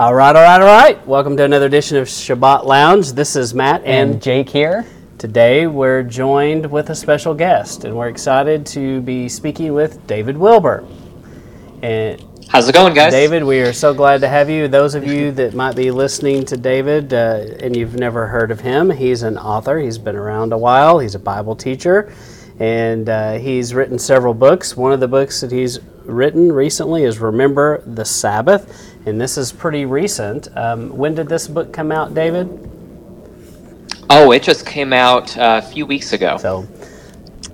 All right, all right, all right. Welcome to another edition of Shabbat Lounge. This is Matt, and, And Jake here. today we're joined with a special guest, and we're excited to be speaking with David Wilbur. And How's it going, guys? David, we are so glad to have you. Those of you that might be listening to David uh, and you've never heard of him, he's an author. He's been around a while. He's a Bible teacher, and uh, he's written several books. One of the books that he's written recently is Remember the Sabbath, and this is pretty recent. Um, when did this book come out, David? Oh, it just came out uh, a few weeks ago. So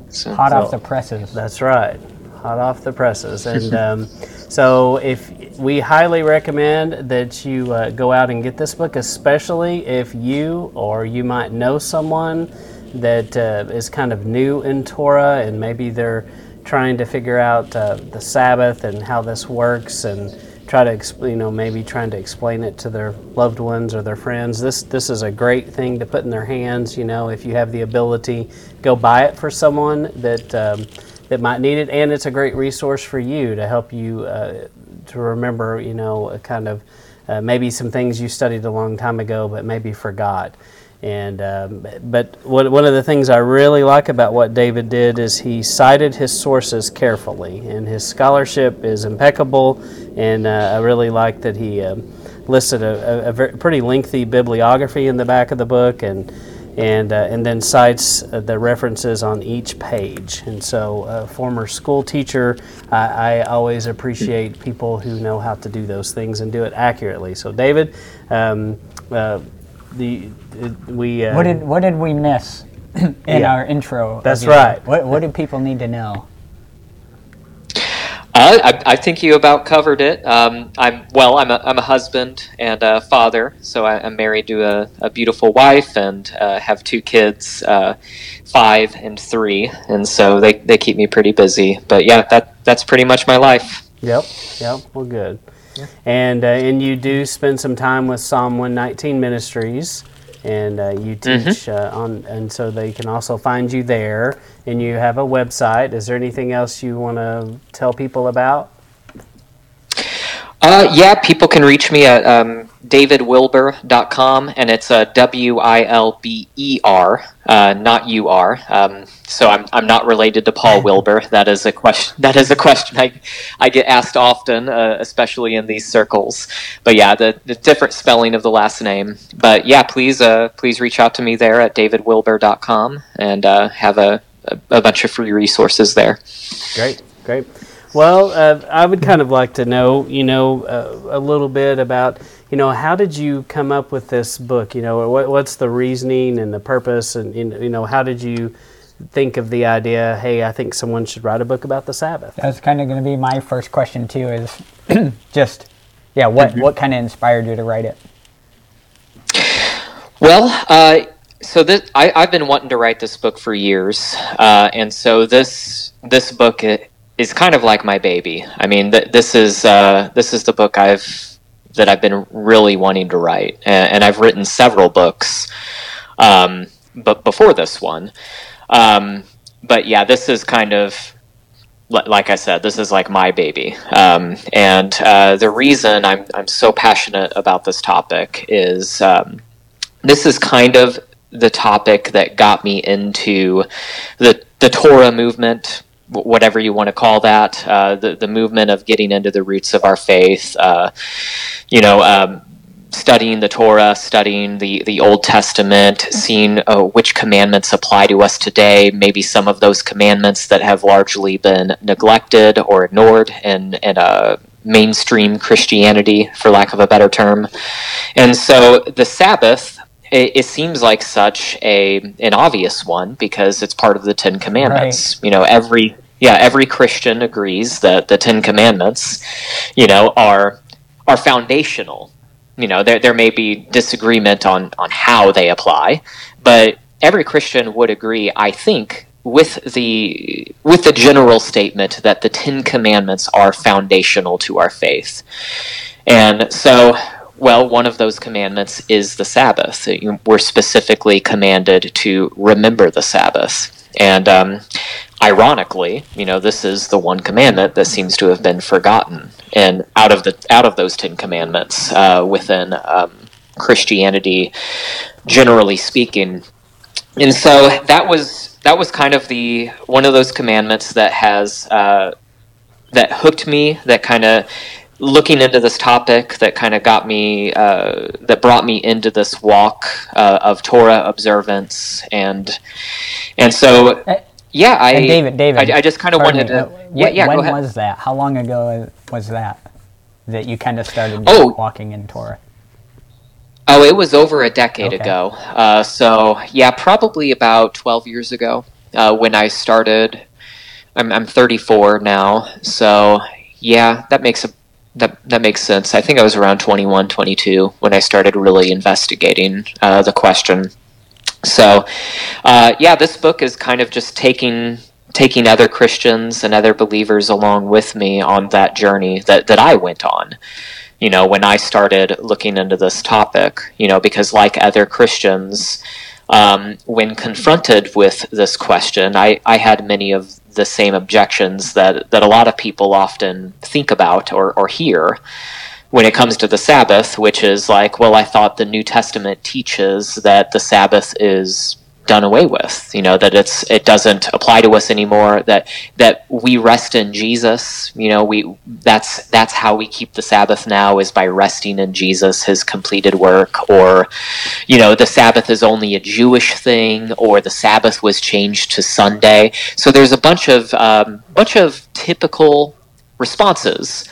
So- Hot So- off the presses. That's right, hot off the presses. And um, so, if we highly recommend that you uh, go out and get this book, especially if you or you might know someone that uh, is kind of new in Torah and maybe they're trying to figure out uh, the Sabbath and how this works and try to you know maybe trying to explain it to their loved ones or their friends. This this is a great thing to put in their hands you know if you have the ability go buy it for someone that um, that might need it. And it's a great resource for you to help you uh, to remember you know kind of uh, maybe some things you studied a long time ago but maybe forgot and um, but what, one of the things I really like about what David did is he cited his sources carefully, and his scholarship is impeccable. And uh, I really like that he um, listed a, a, a pretty lengthy bibliography in the back of the book, and and uh, and then cites uh, the references on each page. And so, a former school teacher, I, I always appreciate people who know how to do those things and do it accurately. So, David. Um, uh, the uh, we uh, What did what did we miss in Yeah. our intro? That's you? right. What what do people need to know? Uh, I, I think you about covered it. Um, I'm well. I'm a, I'm a husband and a father, so I, I'm married to a, a beautiful wife and uh, have two kids, uh, five and three, and so they, they keep me pretty busy. But yeah, that that's pretty much my life. Yep, yep. Well, good. And uh, and you do spend some time with Psalm 119 Ministries, and uh, you teach uh, on, and so they can also find you there. And you have a website. Is there anything else you want to tell people about? Uh, yeah, people can reach me at um, davidwilber.com, and it's uh, W I L B E R, uh, not U R. Um, so I'm, I'm not related to Paul Wilbur. That is a question. That is a question I, I get asked often, uh, especially in these circles. But yeah, the, the different spelling of the last name. But yeah, please uh, please reach out to me there at davidwilber.com and uh, have a, a, a bunch of free resources there. Great, great. Well, uh, I would kind of like to know, you know, uh, a little bit about, you know, how did you come up with this book? You know, what, what's the reasoning and the purpose, and you know, how did you think of the idea? Hey, I think someone should write a book about the Sabbath. That's kind of going to be my first question too. Is just yeah, what Mm-hmm. what kind of inspired you to write it? Well, uh, so this I, I've been wanting to write this book for years, uh, and so this this book i- is kind of like my baby. I mean, th- this is uh, this is the book I've that I've been really wanting to write, and, and I've written several books, um, but before this one, um, but yeah, this is kind of like I said, this is like my baby. Um, and uh, the reason I'm, I'm so passionate about this topic is um, this is kind of the topic that got me into the, the Torah movement, whatever you want to call that, uh, the, the movement of getting into the roots of our faith. Uh, you know, um, studying the Torah, studying the, the Old Testament, seeing uh, which commandments apply to us today, maybe some of those commandments that have largely been neglected or ignored in, in uh, mainstream Christianity, for lack of a better term. And so the Sabbath, it, it seems like such a an obvious one because it's part of the Ten Commandments. You know, every yeah, every Christian agrees that the Ten Commandments, you know, are are foundational. You know there, there may be disagreement on on how they apply but every christian would agree i think with the with the general statement that the 10 commandments are foundational to our faith. And so well one of those commandments is the sabbath. We're specifically commanded to remember the sabbath. And um, ironically, you know, this is the one commandment that seems to have been forgotten, and out of the out of those Ten Commandments uh, within um, Christianity, generally speaking, and so that was that was kind of the one of those commandments that has uh, that hooked me, that kind of looking into this topic that kind of got me uh, that brought me into this walk uh, of Torah observance and and so yeah I And David, David, I, I just kind of wanted me, to uh, yeah yeah when go ahead. was that? How long ago was that that you kind of started Oh. walking in Torah? Oh, it was over a decade Okay. ago. Uh, so yeah, probably about twelve years ago uh, when I started. I'm I'm 34 now, so yeah, that makes a that that makes sense. I think I was around 21, 22 when I started really investigating uh, the question. So uh, yeah, this book is kind of just taking taking other Christians and other believers along with me on that journey that that I went on you know, when I started looking into this topic, you know, because like other Christians, um, when confronted with this question, I, I had many of the same objections that, that a lot of people often think about or, or hear when it comes to the Sabbath, which is like, well, I thought the New Testament teaches that the Sabbath is done away with you know that it's it doesn't apply to us anymore that that we rest in jesus you know we that's that's how we keep the sabbath now is by resting in jesus his completed work or you know the sabbath is only a jewish thing or the sabbath was changed to sunday. So there's a bunch of um, bunch of typical responses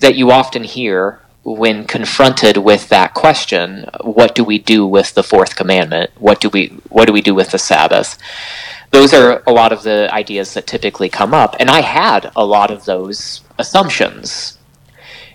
that you often hear when confronted with that question what do we do with the fourth commandment what do we what do we do with the sabbath those are a lot of the ideas that typically come up and i had a lot of those assumptions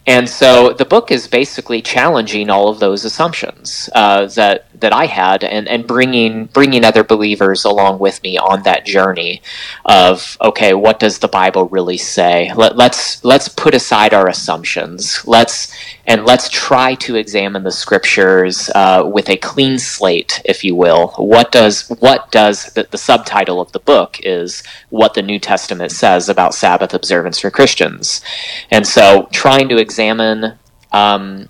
and so the book is basically challenging all of those assumptions uh, that that I had, and, and bringing bringing other believers along with me on that journey of okay, what does the Bible really say? Let, let's let's put aside our assumptions. Let's and let's try to examine the scriptures uh, with a clean slate, if you will. What does what does the, the subtitle of the book is what the New Testament says about Sabbath observance for Christians, and so trying to examine um,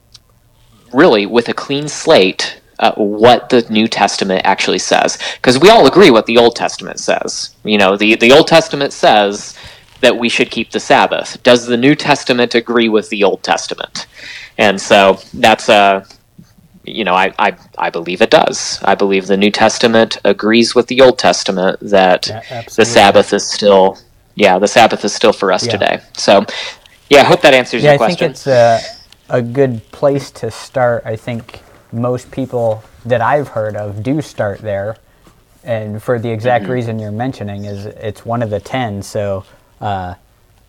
really with a clean slate uh, what the New Testament actually says, because we all agree what the Old Testament says. You know, the the Old Testament says that we should keep the Sabbath. Does the New Testament agree with the Old Testament? And so that's a you know, I, I, I believe it does. I believe the New Testament agrees with the Old Testament that Yeah, the. Sabbath is still, yeah, the Sabbath is still for us Yeah. today. So, yeah, I hope that answers Yeah, your I think question. it's a, a good place to start. I think most people that I've heard of do start there, and for the exact Mm-hmm. reason you're mentioning is it's one of the ten. So, uh,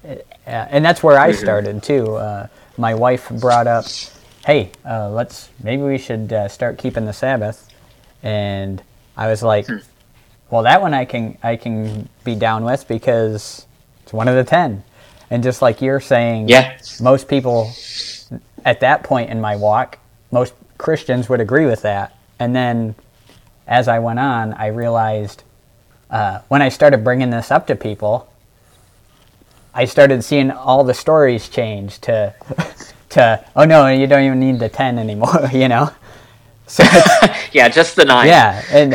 uh, and that's where Mm-hmm. I started too. Uh, my wife brought up, "Hey, uh, let's maybe we should uh, start keeping the Sabbath," and I was like, Hmm. "Well, that one I can I can be down with because it's one of the ten. And just like you're saying, Yeah. most people at that point in my walk, most Christians would agree with that. And then as I went on, I realized uh, when I started bringing this up to people, I started seeing all the stories change to, to oh no, you don't even need the 10 anymore, you know? So yeah, just the nine. yeah, and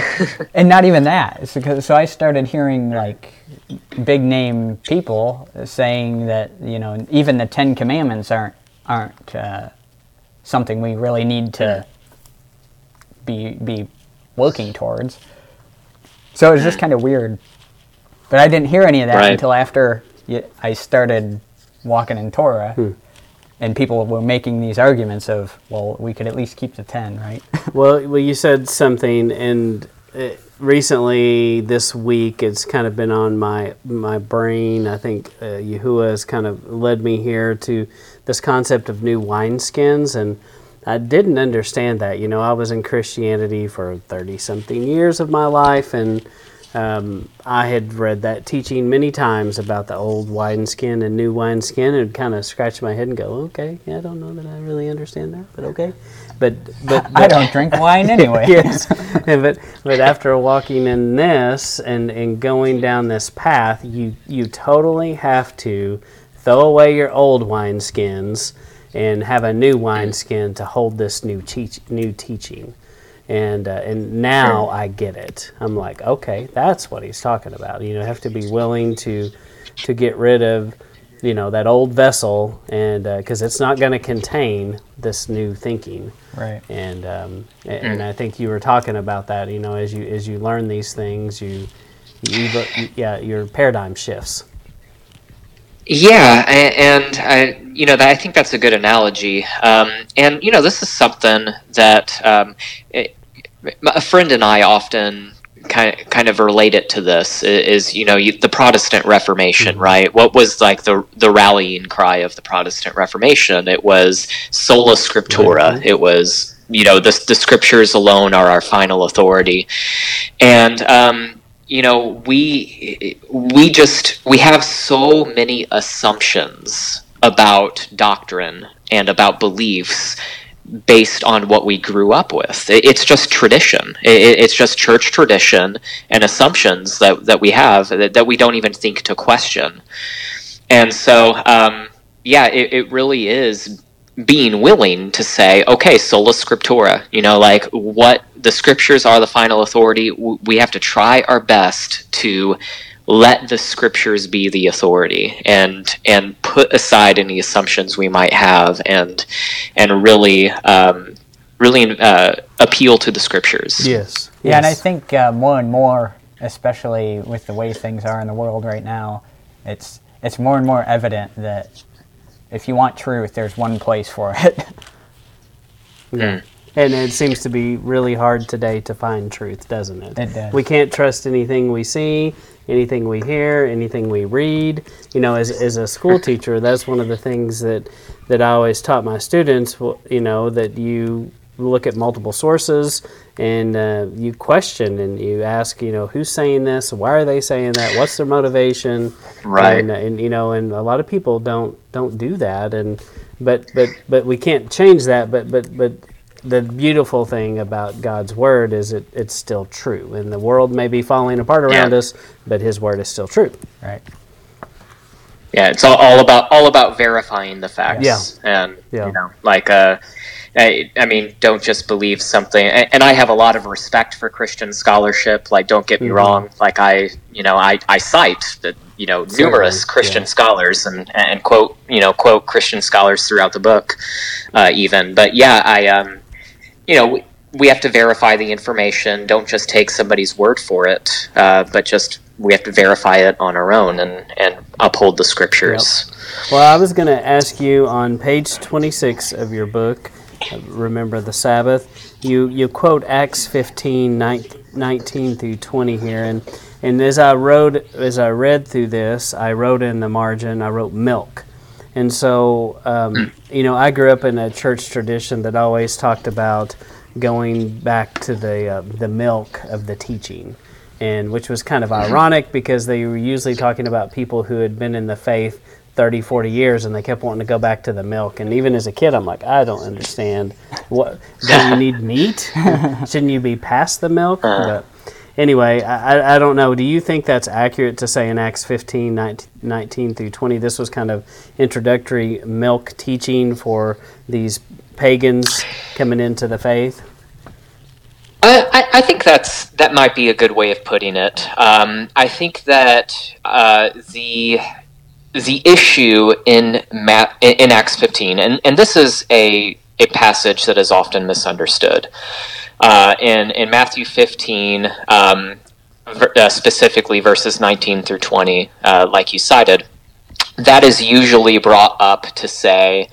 and not even that. It's because, so I started hearing like big name people saying that you know even the Ten Commandments aren't aren't uh, something we really need to be be working towards. So it was just kind of weird, but I didn't hear any of that Right. until after I started walking in Torah. And people were making these arguments of, well, we could at least keep the ten, right? Well, well, you said something, and uh, recently this week it's kind of been on my my brain. I think uh, Yahuwah has kind of led me here to this concept of new wineskins, and I didn't understand that. You know, I was in Christianity for thirty something years of my life, and um, I had read that teaching many times about the old wineskin and new wineskin, and kind of scratch my head and go, "Okay, yeah, I don't know that I really understand that, but okay." But but, I don't drink wine anyway. yes, but but after walking in this and and going down this path, you you totally have to throw away your old wineskins and have a new wineskin to hold this new teach, new teaching. And uh, and now I get it. I'm like, okay, that's what he's talking about. You know, have to be willing to to get rid of you know that old vessel and because it's not going to contain this new thinking Right. and um, a- and I think you were talking about that. You know, as you as you learn these things, you, you, evo- yeah, your paradigm shifts. Yeah, and I, you know, that, I think that's a good analogy. Um, and you know, this is something that um, it, a friend and I often kind of, kind of relate it to this is you know you, the Protestant Reformation, right? What was like the the rallying cry of the Protestant Reformation? It was sola scriptura. It was you know the the scriptures alone are our final authority, and um, you know we we just we have so many assumptions about doctrine and about beliefs based on what we grew up with. It's just tradition. It's just church tradition and assumptions that, that we have that, that we don't even think to question. And so, um, yeah, it, it really is being willing to say, okay, sola scriptura, you know, like what the scriptures are the final authority. We have to try our best to let the scriptures be the authority and and put aside any assumptions we might have and and really um, really uh, appeal to the scriptures. Yes. Yeah, and I think uh, more and more, especially with the way things are in the world right now, it's it's more and more evident that if you want truth, there's one place for it. Yeah. Hmm. And it seems to be really hard today to find truth, doesn't it? It does. We can't trust anything we see, anything we hear, anything we read. You know, as, as a school teacher, that's one of the things that, that I always taught my students, you know, that you look at multiple sources and uh, you question and you ask, you know, who's saying this? Why are they saying that? What's their motivation? Right. And, and you know, and a lot of people don't don't do that. And but but but we can't change that. But but but the beautiful thing about God's word is it, it's still true. And the world may be falling apart around Yeah. us, but His word is still true. right. Yeah, it's all, all about all about verifying the facts. Yeah. and Yeah. you know, like uh, I, I mean, don't just believe something. And, and I have a lot of respect for Christian scholarship. Like, don't get me Mhm. wrong. Like, I, you know, I, I cite the, you know, numerous Christian yeah. scholars and and quote, you know, quote Christian scholars throughout the book, uh, even. But yeah, I, um, you know. We, we have to verify the information. Don't just take somebody's word for it, uh, but just we have to verify it on our own and, and uphold the scriptures. Well, I was going to ask you on page 26 of your book, Remember the Sabbath, you, you quote Acts 15, 19, 19 through 20 here. And, and as I wrote, as I read through this, I wrote in the margin, I wrote milk. And so, um, you know, I grew up in a church tradition that always talked about going back to the, uh, the milk of the teaching and which was kind of ironic because they were usually talking about people who had been in the faith 30 40 years and they kept wanting to go back to the milk. And even as a kid i'm like i don't understand. What do you need meat? Shouldn't you be past the milk? But anyway I, I- don't know. Do you think that's accurate to say in acts 15 19, 19 through 20 this was kind of introductory milk teaching for these pagans coming into the faith? I, I- I think that's that might be a good way of putting it. Um, I think that uh, the the issue in Ma- in Acts 15, and, and this is a a passage that is often misunderstood. Uh, in in Matthew 15, um, ver- uh, specifically verses 19 through 20, uh, like you cited, that is usually brought up to say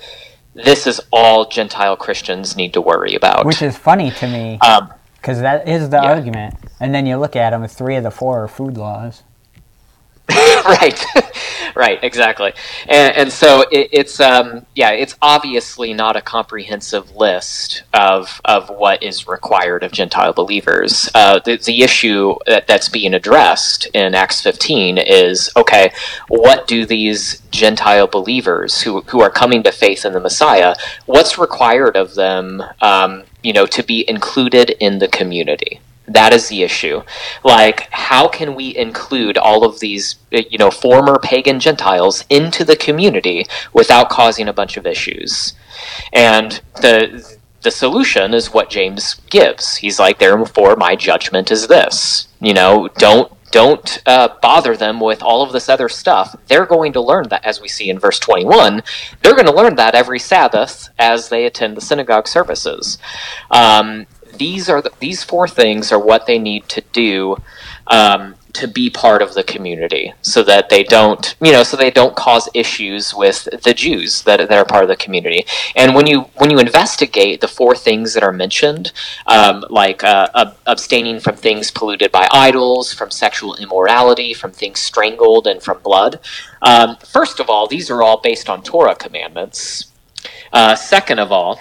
this is all Gentile Christians need to worry about. Which is funny to me um, because that is the Yeah. argument. And then you look at them, three of the four are food laws. right right, exactly. And, and so it, it's um, yeah, it's obviously not a comprehensive list of of what is required of Gentile believers. Uh, the, the issue that, that's being addressed in Acts 15 is okay, what do these Gentile believers who who are coming to faith in the Messiah, what's required of them, um, you know, to be included in the community? That is the issue. Like, how can we include all of these, you know, former pagan Gentiles into the community without causing a bunch of issues? And the the solution is what James gives. He's like, therefore, my judgment is this. You know, don't don't uh, bother them with all of this other stuff. They're going to learn that, as we see in verse 21, they're going to learn that every Sabbath as they attend the synagogue services. Um, these are the, these four things are what they need to do um, to be part of the community, so that they don't, you know, so they don't cause issues with the Jews that, that are part of the community. And when you when you investigate the four things that are mentioned, um, like uh, ab- abstaining from things polluted by idols, from sexual immorality, from things strangled, and from blood. Um, first of all, these are all based on Torah commandments. Uh, second of all.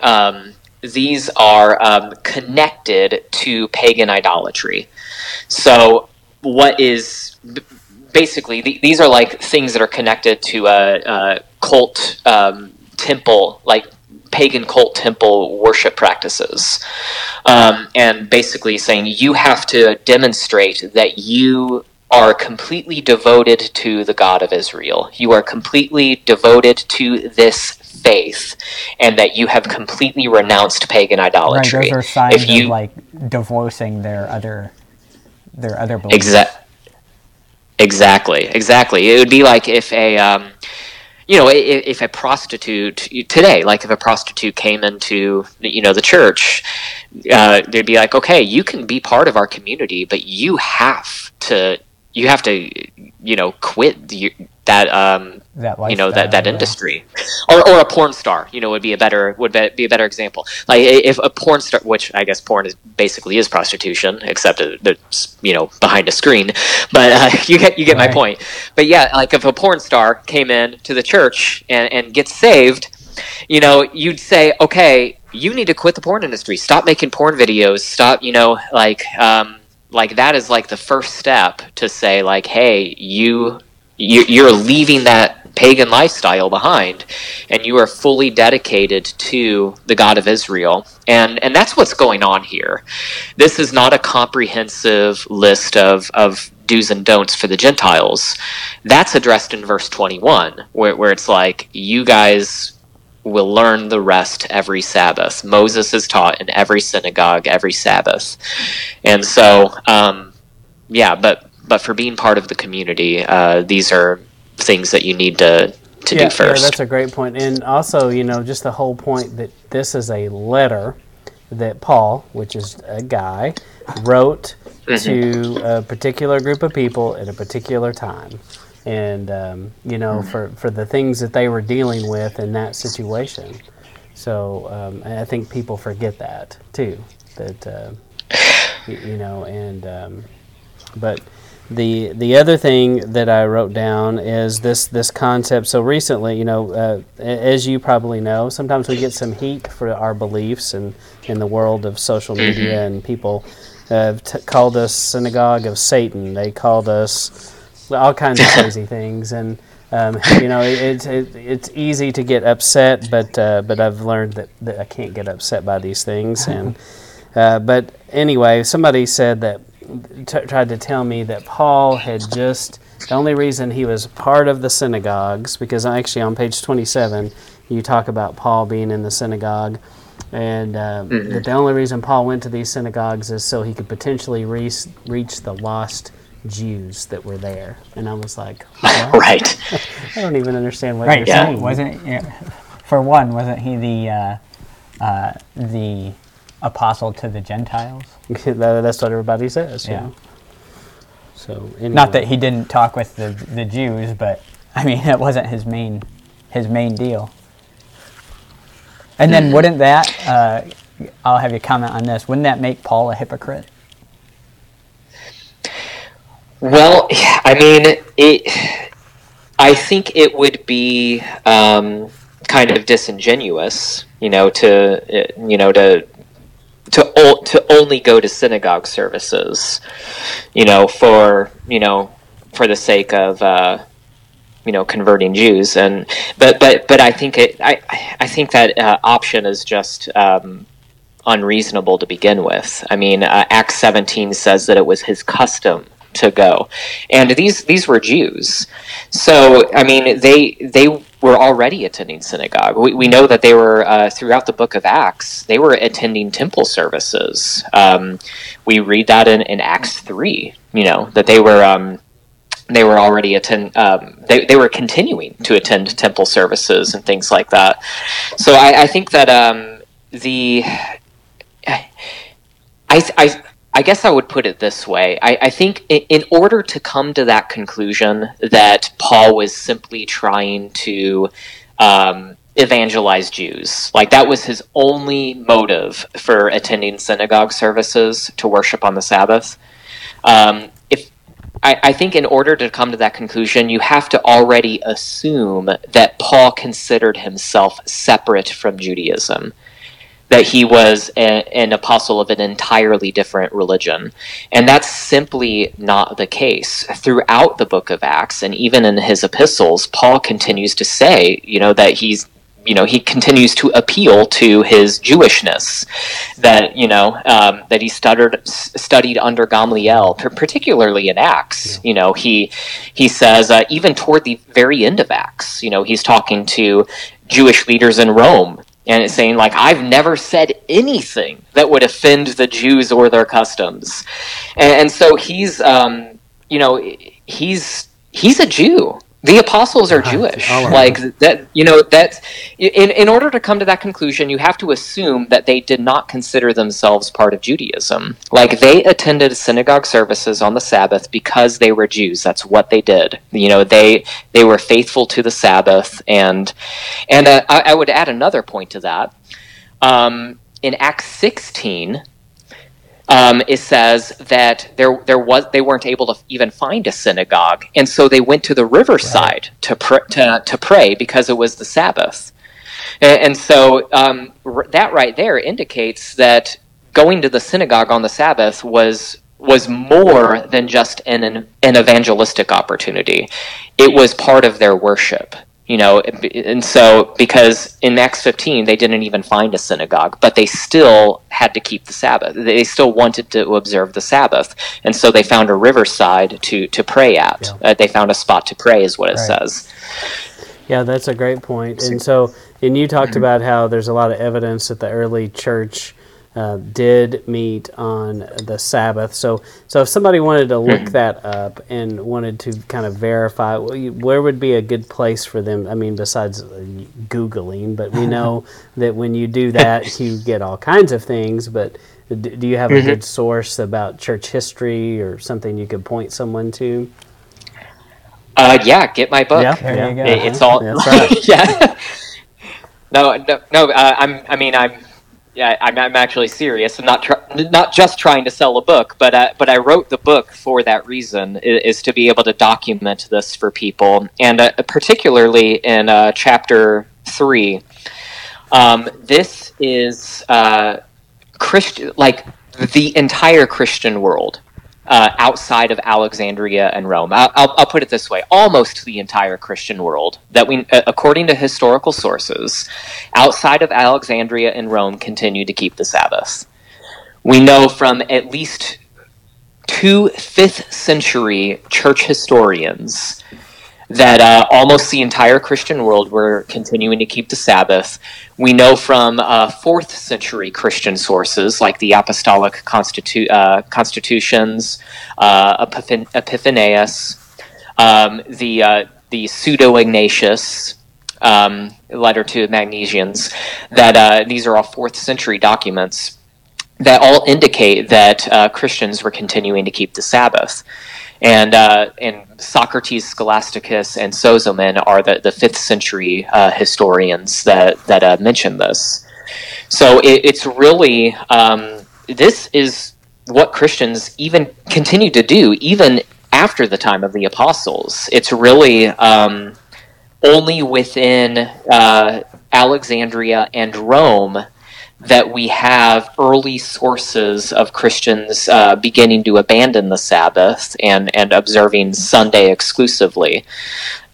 Um, these are um, connected to pagan idolatry. So, what is basically these are like things that are connected to a, a cult um, temple, like pagan cult temple worship practices, um, and basically saying you have to demonstrate that you are completely devoted to the God of Israel. You are completely devoted to this faith, and that you have completely renounced pagan idolatry. Right, those are signs if you, of like divorcing their other their other beliefs. Exa- exactly, exactly. It would be like if a, um, you know, if, if, a prostitute today, like if a prostitute came into, you know, the church, uh, they'd be like, okay, you can be part of our community, but you have to, you have to, you know, quit the, that um, that you know that that industry, or, or a porn star, you know, would be a better would be, be a better example. Like if a porn star, which I guess porn is basically is prostitution, except it's you know behind a screen. But uh, you get you get Right. my point. But yeah, like if a porn star came in to the church and, and gets saved, you know, you'd say, okay, you need to quit the porn industry. Stop making porn videos. Stop, you know, like um, like that is like the first step to say like, hey, you you- you're leaving that pagan lifestyle behind and you are fully dedicated to the God of Israel. And and that's what's going on here. This is not a comprehensive list of, of do's and don'ts for the Gentiles. That's addressed in verse 21, where, where it's like, you guys will learn the rest every Sabbath. Moses is taught in every synagogue every Sabbath. And so, um, yeah, but but for being part of the community, uh, these are things that you need to to yeah, do first. Yeah, that's a great point. And also, you know, just the whole point that this is a letter that Paul, which is a guy, wrote Mm-hmm. to a particular group of people at a particular time. And, um, you know, Mm-hmm. for, for the things that they were dealing with in that situation. So um, and I think people forget that too. That, uh, y- you know, and, um, but the the other thing that I wrote down is this this concept. So recently, you know, uh, as you probably know, sometimes we get some heat for our beliefs and in the world of social media, and people have t- called us synagogue of Satan. They called us all kinds of crazy things, and um, you know, it, it, it's easy to get upset, but uh, but I've learned that, that I can't get upset by these things, and uh, but anyway, somebody said that t- tried to tell me that Paul had just the only reason he was part of the synagogues because actually on page 27 you talk about Paul being in the synagogue and um, that the only reason Paul went to these synagogues is so he could potentially reach, reach the lost Jews that were there and I was like what? right. I don't even understand what Right. you're yeah. saying Wasn't yeah, for one? Wasn't he the uh, uh, the apostle to the Gentiles? That- that's what everybody says Yeah. yeah so anyway. Not that he didn't talk with the the Jews, but I mean that wasn't his main his main deal. And then wouldn't that? Uh, I'll have you comment on this. Wouldn't that make Paul a hypocrite? Well, I mean, it I think it would be um, kind of disingenuous, you know, to uh, you know to to o- to only go to synagogue services, you know, for you know for the sake of uh, you know converting Jews, and but but but I think it I I think that uh, option is just. Um, unreasonable to begin with. I mean, uh, Acts 17 says that it was his custom to go, and these these were Jews, so I mean they they were already attending synagogue. We, we know that they were uh, throughout the book of Acts. They were attending temple services. Um, we read that in, in Acts three. You know that they were. Um, they were already attend. Um, they, they were continuing to attend temple services and things like that. So I, I think that um, the I, I, I guess I would put it this way. I, I think in, order to come to that conclusion that Paul was simply trying to um, evangelize Jews, like that was his only motive for attending synagogue services to worship on the Sabbath. Um, if I, I think in order to come to that conclusion, you have to already assume that Paul considered himself separate from Judaism that he was a, an apostle of an entirely different religion. And that's simply not the case. Throughout the book of Acts, and even in his epistles, Paul continues to say, you know, that he's you know he continues to appeal to his Jewishness that you know um, that he stuttered, studied under Gamaliel, particularly in Acts. You know he he says uh, even toward the very end of Acts, you know he's talking to Jewish leaders in Rome and it's saying like i've never said anything that would offend the jews or their customs. And, and so he's um, you know he's he's a jew the apostles are Jewish. Like that, you know, that in, in order to come to that conclusion, you have to assume that they did not consider themselves part of Judaism. Like they attended synagogue services on the Sabbath because they were Jews. That's what they did. You know, they they were faithful to the Sabbath, and and uh, I, I, would add another point to that. Um, in Acts sixteen, um, it says that there there was they weren't able to even find a synagogue, and so they went to the riverside right. to, pr- to to pray because it was the Sabbath, and, and so um, r- that right there indicates that going to the synagogue on the Sabbath was was more than just an an evangelistic opportunity; it was part of their worship you know and so because in acts 15 they didn't even find a synagogue but they still had to keep the sabbath they still wanted to observe the sabbath and so they found a riverside to to pray at yeah. uh, they found a spot to pray is what it right. says yeah that's a great point and so and you talked mm-hmm. about how there's a lot of evidence that the early church uh, did meet on the Sabbath. So, so if somebody wanted to look hmm. that up and wanted to kind of verify, where would be a good place for them? I mean, besides Googling, but we know that when you do that, you get all kinds of things. But do you have a mm-hmm. good source about church history or something you could point someone to? Uh, yeah, get my book. Yeah, there you go. it's all right. yeah. no, no, no. Uh, I'm. I mean, I'm yeah, I'm, I'm actually serious. I'm not tr- not just trying to sell a book, but uh, but I wrote the book for that reason is, is to be able to document this for people, and uh, particularly in uh, chapter three. Um, this is uh, Christian, like the entire Christian world uh, outside of Alexandria and Rome. I'll, I'll, I'll, put it this way: almost the entire Christian world that we, uh, according to historical sources, outside of Alexandria and Rome, continued to keep the Sabbath. We know from at least two fifth century church historians that uh, almost the entire Christian world were continuing to keep the Sabbath. We know from uh, fourth century Christian sources like the Apostolic Constitu- uh, Constitutions, uh, Epiphan- Epiphanius, um, the uh, the Pseudo Ignatius. Um, letter to Magnesians, that uh, these are all fourth century documents that all indicate that Christians were continuing to keep the Sabbath and uh, and Socrates, Scholasticus, and Sozomen are the, the fifth century uh, historians that that uh, mention this. So it, it's really um, this is what Christians even continue to do, even after the time of the apostles. It's really um, only within uh, Alexandria and Rome that we have early sources of Christians uh, beginning to abandon the Sabbath and, and observing Sunday exclusively.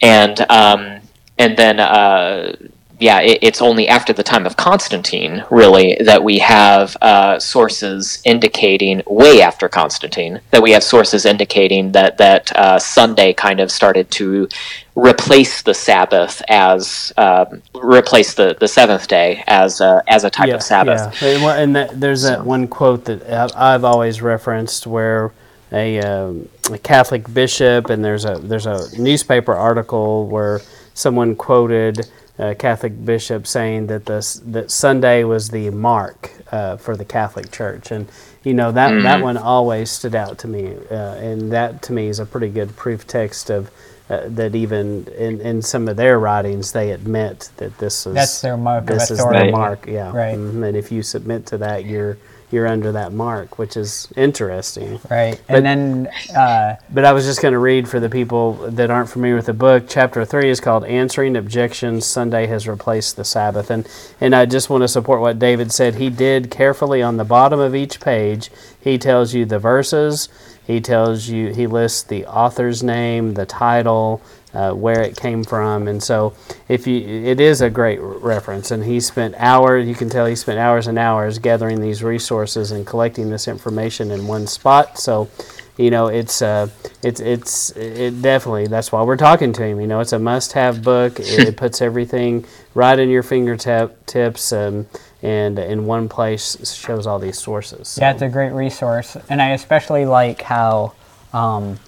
And, um, and then, uh, yeah, it, it's only after the time of Constantine, really, that we have uh, sources indicating, way after Constantine, that we have sources indicating that, that uh, Sunday kind of started to replace the Sabbath as um, replace the, the seventh day as a, as a type yeah, of Sabbath. Yeah, and, that, there's that one quote that I've- I've always referenced where a, um, a Catholic bishop and there's a there's a newspaper article where someone quoted a Catholic bishop saying that this that Sunday was the mark uh, for the Catholic Church, and you know that that one always stood out to me, uh, and that to me is a pretty good proof text of. Uh, that even in, in some of their writings they admit that this is That's their mark of this is authority. their mark yeah Right. Mhm, and if you submit to that you're you're under that mark which is interesting. Right. But- and then uh, but i was just going to read for the people that aren't familiar with the book chapter 3 is called answering objections sunday has replaced the sabbath. And and i just want to support what david said. He did carefully on the bottom of each page. He tells you the verses. He tells you he lists the author's name the title uh, where it came from. And so if you it is a great reference. And he spent hours you can tell he spent hours and hours gathering these resources and collecting this information in one spot. So you know it's uh it's it's it definitely that's why we're talking to him. You know it's a must-have book. It, it puts everything right in your fingertips. um, and in one place shows all these sources. So. Yeah, it's a great resource, and I especially like how, um,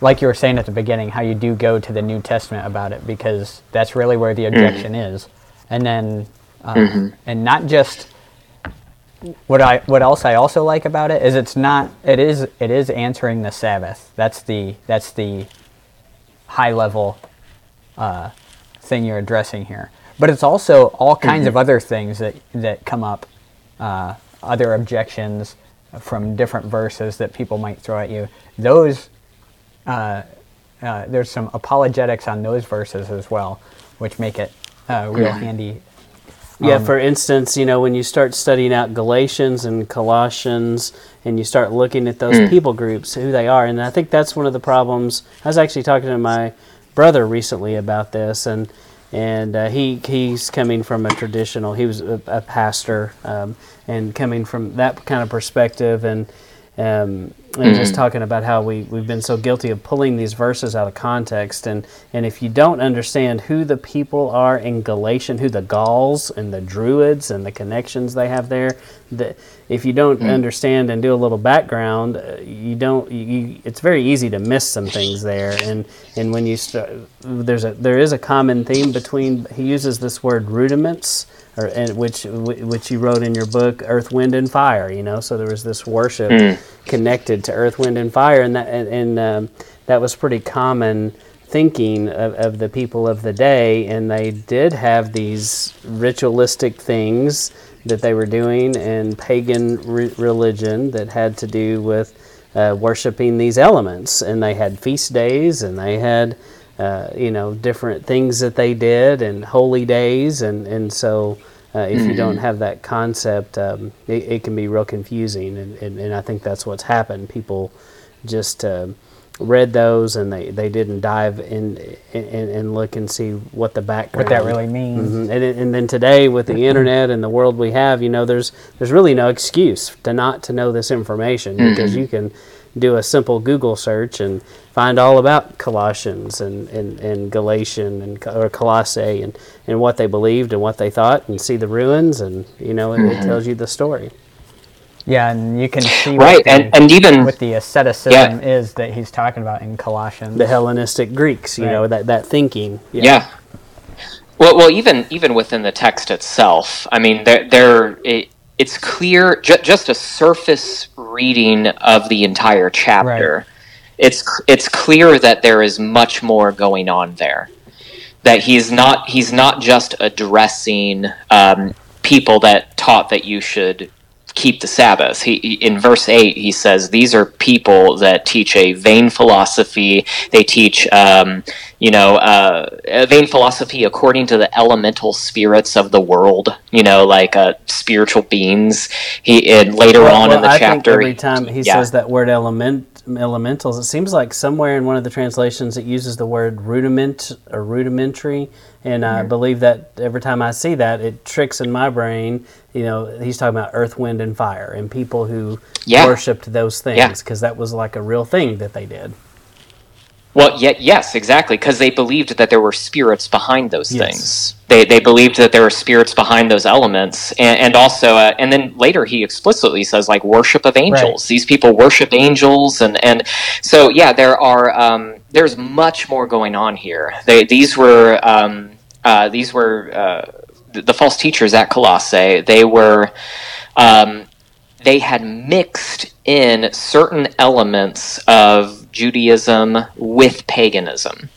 like you were saying at the beginning, how you do go to the New Testament about it because that's really where the objection is, and then, uh, and not just what I what else I also like about it is it's not it is it is answering the Sabbath. That's the that's the high level uh, thing you're addressing here. But it's also all kinds of other things that that come up, uh, other objections from different verses that people might throw at you. Those uh, uh, there's some apologetics on those verses as well, which make it uh, real handy. Yeah, Um, for instance, you know, when you start studying out Galatians and Colossians and you start looking at those people groups, who they are, and I think that's one of the problems. I was actually talking to my brother recently about this, and and uh, he he's coming from a traditional. He was a, a pastor, um, and coming from that kind of perspective, and um, and just talking about how we, we've been so guilty of pulling these verses out of context. And, and if you don't understand who the people are in Galatian, who the Gauls and the Druids and the connections they have there, the, if you don't understand and do a little background, uh, you don't. You, it's very easy to miss some things there. And and when you start, there's a there is a common theme between. He uses this word rudiments or and which which you wrote in your book earth wind and fire you know? So there was this worship connected to earth wind and fire and that and, and um, that was pretty common thinking of, of the people of the day and they did have these ritualistic things that they were doing in pagan re- religion that had to do with uh, worshiping these elements. And they had feast days and they had uh, you know different things that they did and holy days and and so uh, if you don't have that concept um, it, it can be real confusing and, and, and I think that's what's happened people just uh, read those and they, they didn't dive in and, and look and see what the background What that really means. Mhm. and, and then today with the internet and the world we have you know there's there's really no excuse to not to know this information because you can do a simple Google search and find all about Colossians and, and, and Galatian and or Colossae and, and what they believed and what they thought and see the ruins and you know it, it tells you the story. Yeah, and you can see Right, what the, and, and even what the asceticism Yeah. is that he's talking about in Colossians. The Hellenistic Greeks, you know that that thinking. yeah. Well, well, even even within the text itself, I mean, there there it, it's clear ju- just a surface reading of the entire chapter. It's it's clear that there is much more going on there. That he's not he's not just addressing um, people that taught that you should keep the Sabbath. He, in verse eight he says these are people that teach a vain philosophy. They teach, um, you know, uh, a vain philosophy according to the elemental spirits of the world. You know, like uh, spiritual beings. He and later Well, on well, in the I chapter, think every time he yeah. says that word element elementals, it seems like somewhere in one of the translations it uses the word rudiment or rudimentary, and Mm-hmm. I believe that every time I see that, it tricks in my brain. You know, he's talking about earth, wind, and fire, and people who Yeah. worshipped those things because that was like a real thing that they did. Well, yeah, yes, exactly, because they believed that there were spirits behind those Yes. things. They, they believed that there were spirits behind those elements, and, and also, uh, and then later he explicitly says like worship of angels. These people worship angels, and and so yeah, there are um, there's much more going on here. They these were um, uh, these were uh, the, the false teachers at Colossae. They were. Um, they had mixed in certain elements of Judaism with paganism.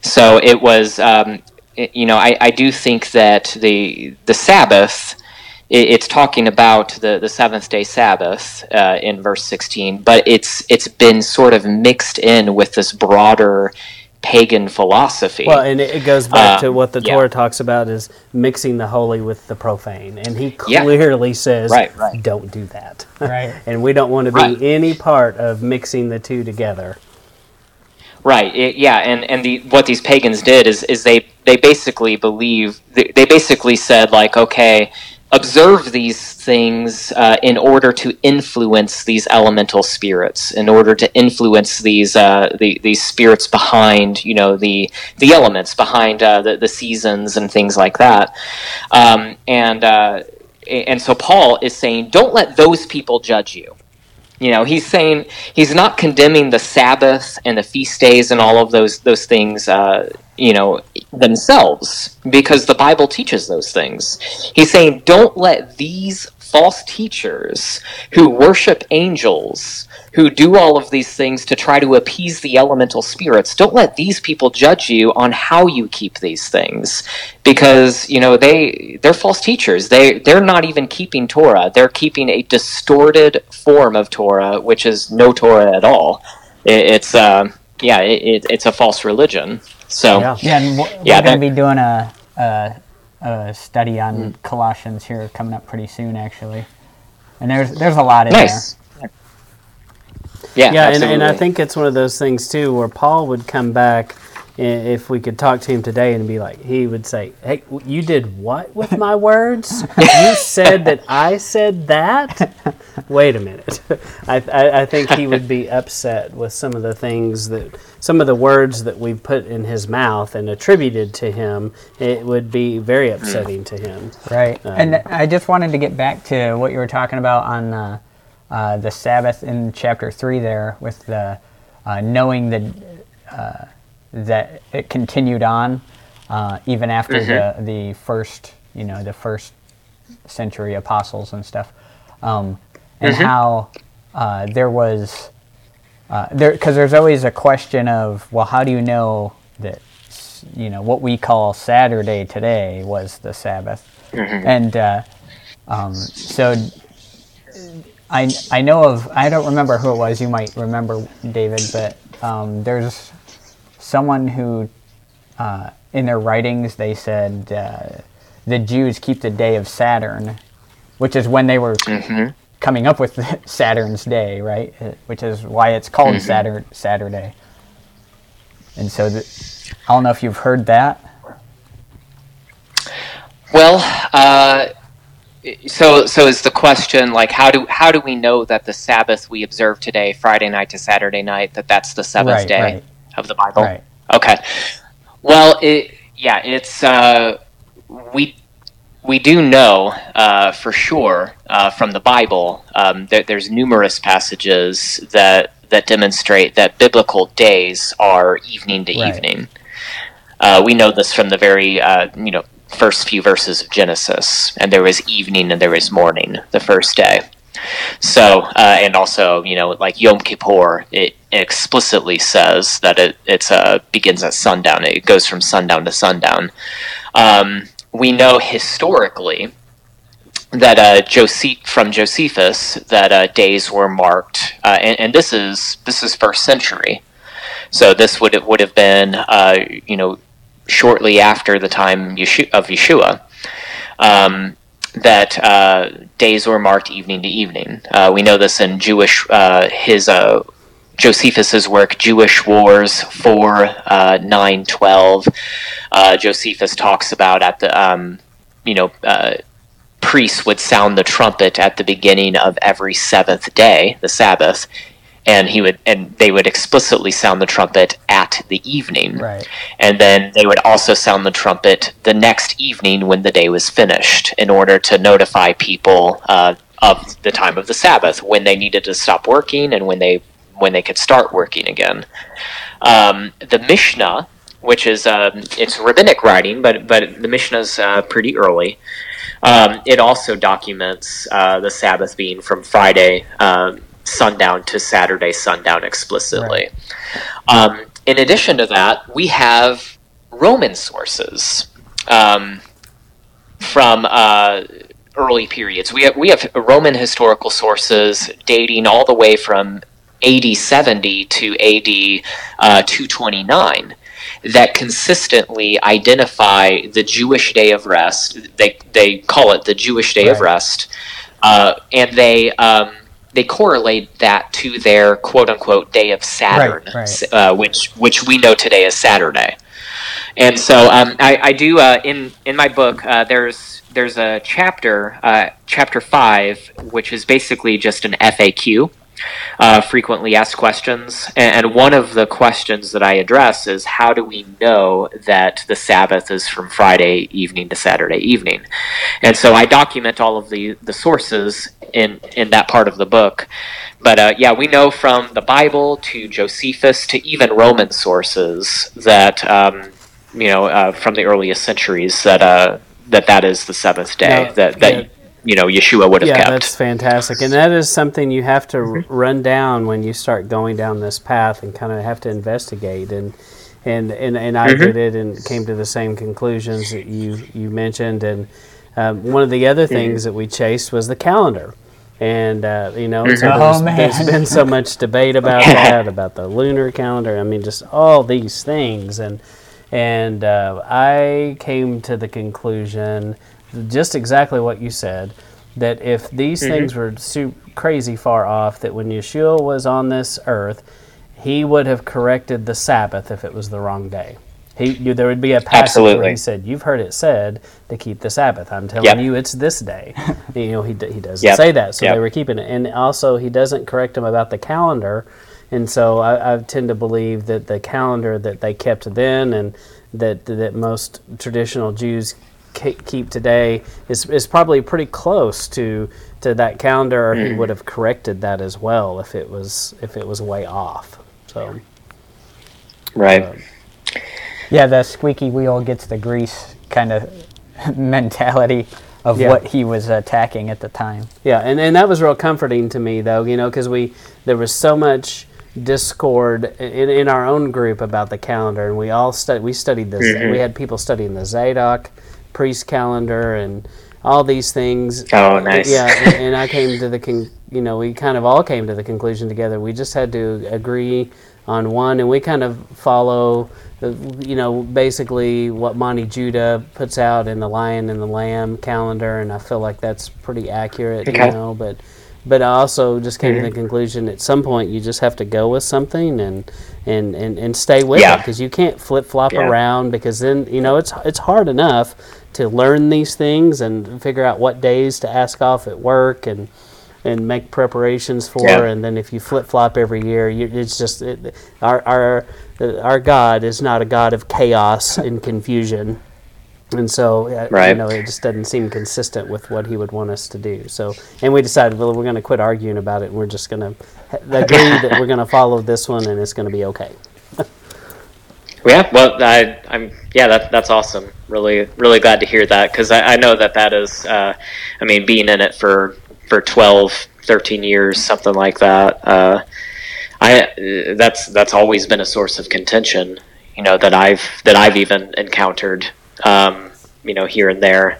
So it was, um, it- you know, I, I do think that the the Sabbath, it's talking about the, the seventh day Sabbath uh, in verse sixteen, but it's it's been sort of mixed in with this broader pagan philosophy. Well, and it, it goes back to Um, what the yeah. Torah talks about is mixing the holy with the profane, and he Yeah. clearly says, Right, right. "Don't do that." Right. and we don't want to be Right. any part of mixing the two together. Right. It, yeah, and and the what these pagans did is is they they basically believe they, they basically said like okay, observe these things uh, in order to influence these elemental spirits, in order to influence these uh, the these spirits behind you know the the elements behind uh, the the seasons and things like that, um, and. Uh, and so Paul is saying, don't let those people judge you. You know, he's saying he's not condemning the Sabbath and the feast days and all of those those things. Uh, you know themselves because the Bible teaches those things. He's saying don't let these false teachers who worship angels, who do all of these things to try to appease the elemental spirits, don't let these people judge you on how you keep these things because you know they they're false teachers. They they're not even keeping Torah. They're keeping a distorted form of Torah, which is no Torah at all. It, it's uh, yeah, it, it's a false religion. So Yeah. Yeah, and we're, Yeah, we're going to be doing a, a, a study on mm. Colossians here coming up pretty soon, actually. And there's there's a lot in nice. Yeah, yeah, and, and I think it's one of those things too where Paul would come back i- if we could talk to him today and be like, he would say, "Hey, you did what with my words? you said that I said that? Wait a minute." I, I, I think he would be upset with some of the things that, some of the words that we've put in his mouth and attributed to him. It would be very upsetting to him. Right. and I just wanted to get back to what you were talking about on uh, uh, the Sabbath in chapter 3 there with the uh, knowing that, uh, that it continued on uh, even after the, the first, you know, the first century apostles and stuff. Um, and how uh, there was, uh, there because there's always a question of, well, how do you know that you know what we call Saturday today was the Sabbath, and uh, um, so I I know of I don't remember who it was. You might remember David, but um, there's someone who uh, in their writings they said uh, the Jews keep the day of Saturn, which is when they were coming up with Saturn's day, right? Uh, Which is why it's called Saturn Saturday. And so, the, I don't know if you've heard that. Well, uh, so so is the question like how do how do we know that the Sabbath we observe today, Friday night to Saturday night, that that's the seventh Right, day right. Of the Bible? Right. Okay. Well, it yeah, it's uh, we we do know uh, for sure uh, from the Bible. Um, there, there's numerous passages that that demonstrate that biblical days are evening to Right. evening. Uh, we know this from the very uh, you know first few verses of Genesis, and there was evening and there was morning the first day. So, uh, and also, you know, like Yom Kippur, it explicitly says that it it's uh, begins at sundown. It goes from sundown to sundown. Um, we know historically that uh, from Josephus that uh, days were marked, uh, and, and, this is this is first century, so this would would have been uh, you know shortly after the time of Yeshua. Um, that uh, days were marked evening to evening. Uh, we know this in Jewish his Josephus's work, Jewish Wars 4, uh, 9, 12. Uh, Josephus talks about at the, um, you know, uh, priests would sound the trumpet at the beginning of every seventh day, the Sabbath, and he would and they would explicitly sound the trumpet at the evening. Right. And then they would also sound the trumpet the next evening when the day was finished, in order to notify people uh, of the time of the Sabbath, when they needed to stop working and when they when they could start working again. Um, the Mishnah, which is um, it's rabbinic writing, but but the Mishnah is uh, pretty early. Um, it also documents uh, the Sabbath being from Friday um, sundown to Saturday sundown explicitly. Right. Um, in addition to that, we have Roman sources um, from uh, early periods. We have we have Roman historical sources dating all the way from AD 70 to AD uh, 229 that consistently identify the Jewish day of rest. They they call it the Jewish day right. of rest, uh, and they um, they correlate that to their quote unquote day of Saturn, right, right. Uh, which which we know today as Saturday. And so um, I, I, do uh, in in my book. Uh, there's there's a chapter, uh, chapter five, which is basically just an FAQ uh, frequently asked questions. And, one of the questions that I address is how do we know that the Sabbath is from Friday evening to Saturday evening? And so I document all of the, the sources in, in that part of the book. But uh, yeah, we know from the Bible to Josephus to even Roman sources that, um, you know, uh, from the earliest centuries that uh, that that is the seventh day. That that yeah you know Yeshua would have yeah, kept. that's fantastic, and that is something you have to mm-hmm. run down when you start going down this path and kind of have to investigate and. And, and, and I mm-hmm. did it and came to the same conclusions that you, you mentioned. And um, one of the other mm-hmm. things mm-hmm. that we chased was the calendar. And, uh, you know, so oh, there's, there's been so much debate about that, about the lunar calendar. I mean, just all these things. And, and uh, I came to the conclusion just exactly what you said that if these mm-hmm. things were su- crazy far off, that when Yeshua was on this earth, he would have corrected the Sabbath if it was the wrong day. He, you, there would be a passage Absolutely. where he said, "You've heard it said to keep the Sabbath. I'm telling yep. you, it's this day." you know, he he doesn't yep. say that, so yep. they were keeping it. And also, he doesn't correct them about the calendar. And so, I, I tend to believe that the calendar that they kept then, and that that most traditional Jews keep today is, is probably pretty close to to that calendar. Or he would have corrected that as well if it was if it was way off. So right. uh, yeah the squeaky wheel gets the grease kind of mentality of yeah. what he was attacking at the time. Yeah and, and that was real comforting to me though you know because we there was so much discord in, in our own group about the calendar and we all studied we studied this mm-hmm. we had people studying the zadok priest calendar and all these things. Oh, nice. Yeah, and, I came to the con- you know we kind of all came to the conclusion together. We just had to agree on one, and we kind of follow. The, you know, basically what Monte Judah puts out in the Lion and the Lamb calendar, and I feel like that's pretty accurate. Okay. You know, but but I also just came mm-hmm. to the conclusion at some point you just have to go with something and and and, and stay with yeah. it because you can't flip flop yeah. around because then you know it's it's hard enough to learn these things and figure out what days to ask off at work and and make preparations for yeah. and then if you flip flop every year you, it's just it, our our our God is not a God of chaos and confusion and so uh, right. you know it just doesn't seem consistent with what he would want us to do so and we decided well we're going to quit arguing about it and we're just going to agree that we're going to follow this one and it's going to be okay yeah, well, I, am yeah, that, that's awesome. Really, really glad to hear that because I, I, know that that is, uh, I mean, being in it for for 12, 13 years, something like that. Uh, I that's that's always been a source of contention. You know that I've that I've even encountered. Um, you know, here and there.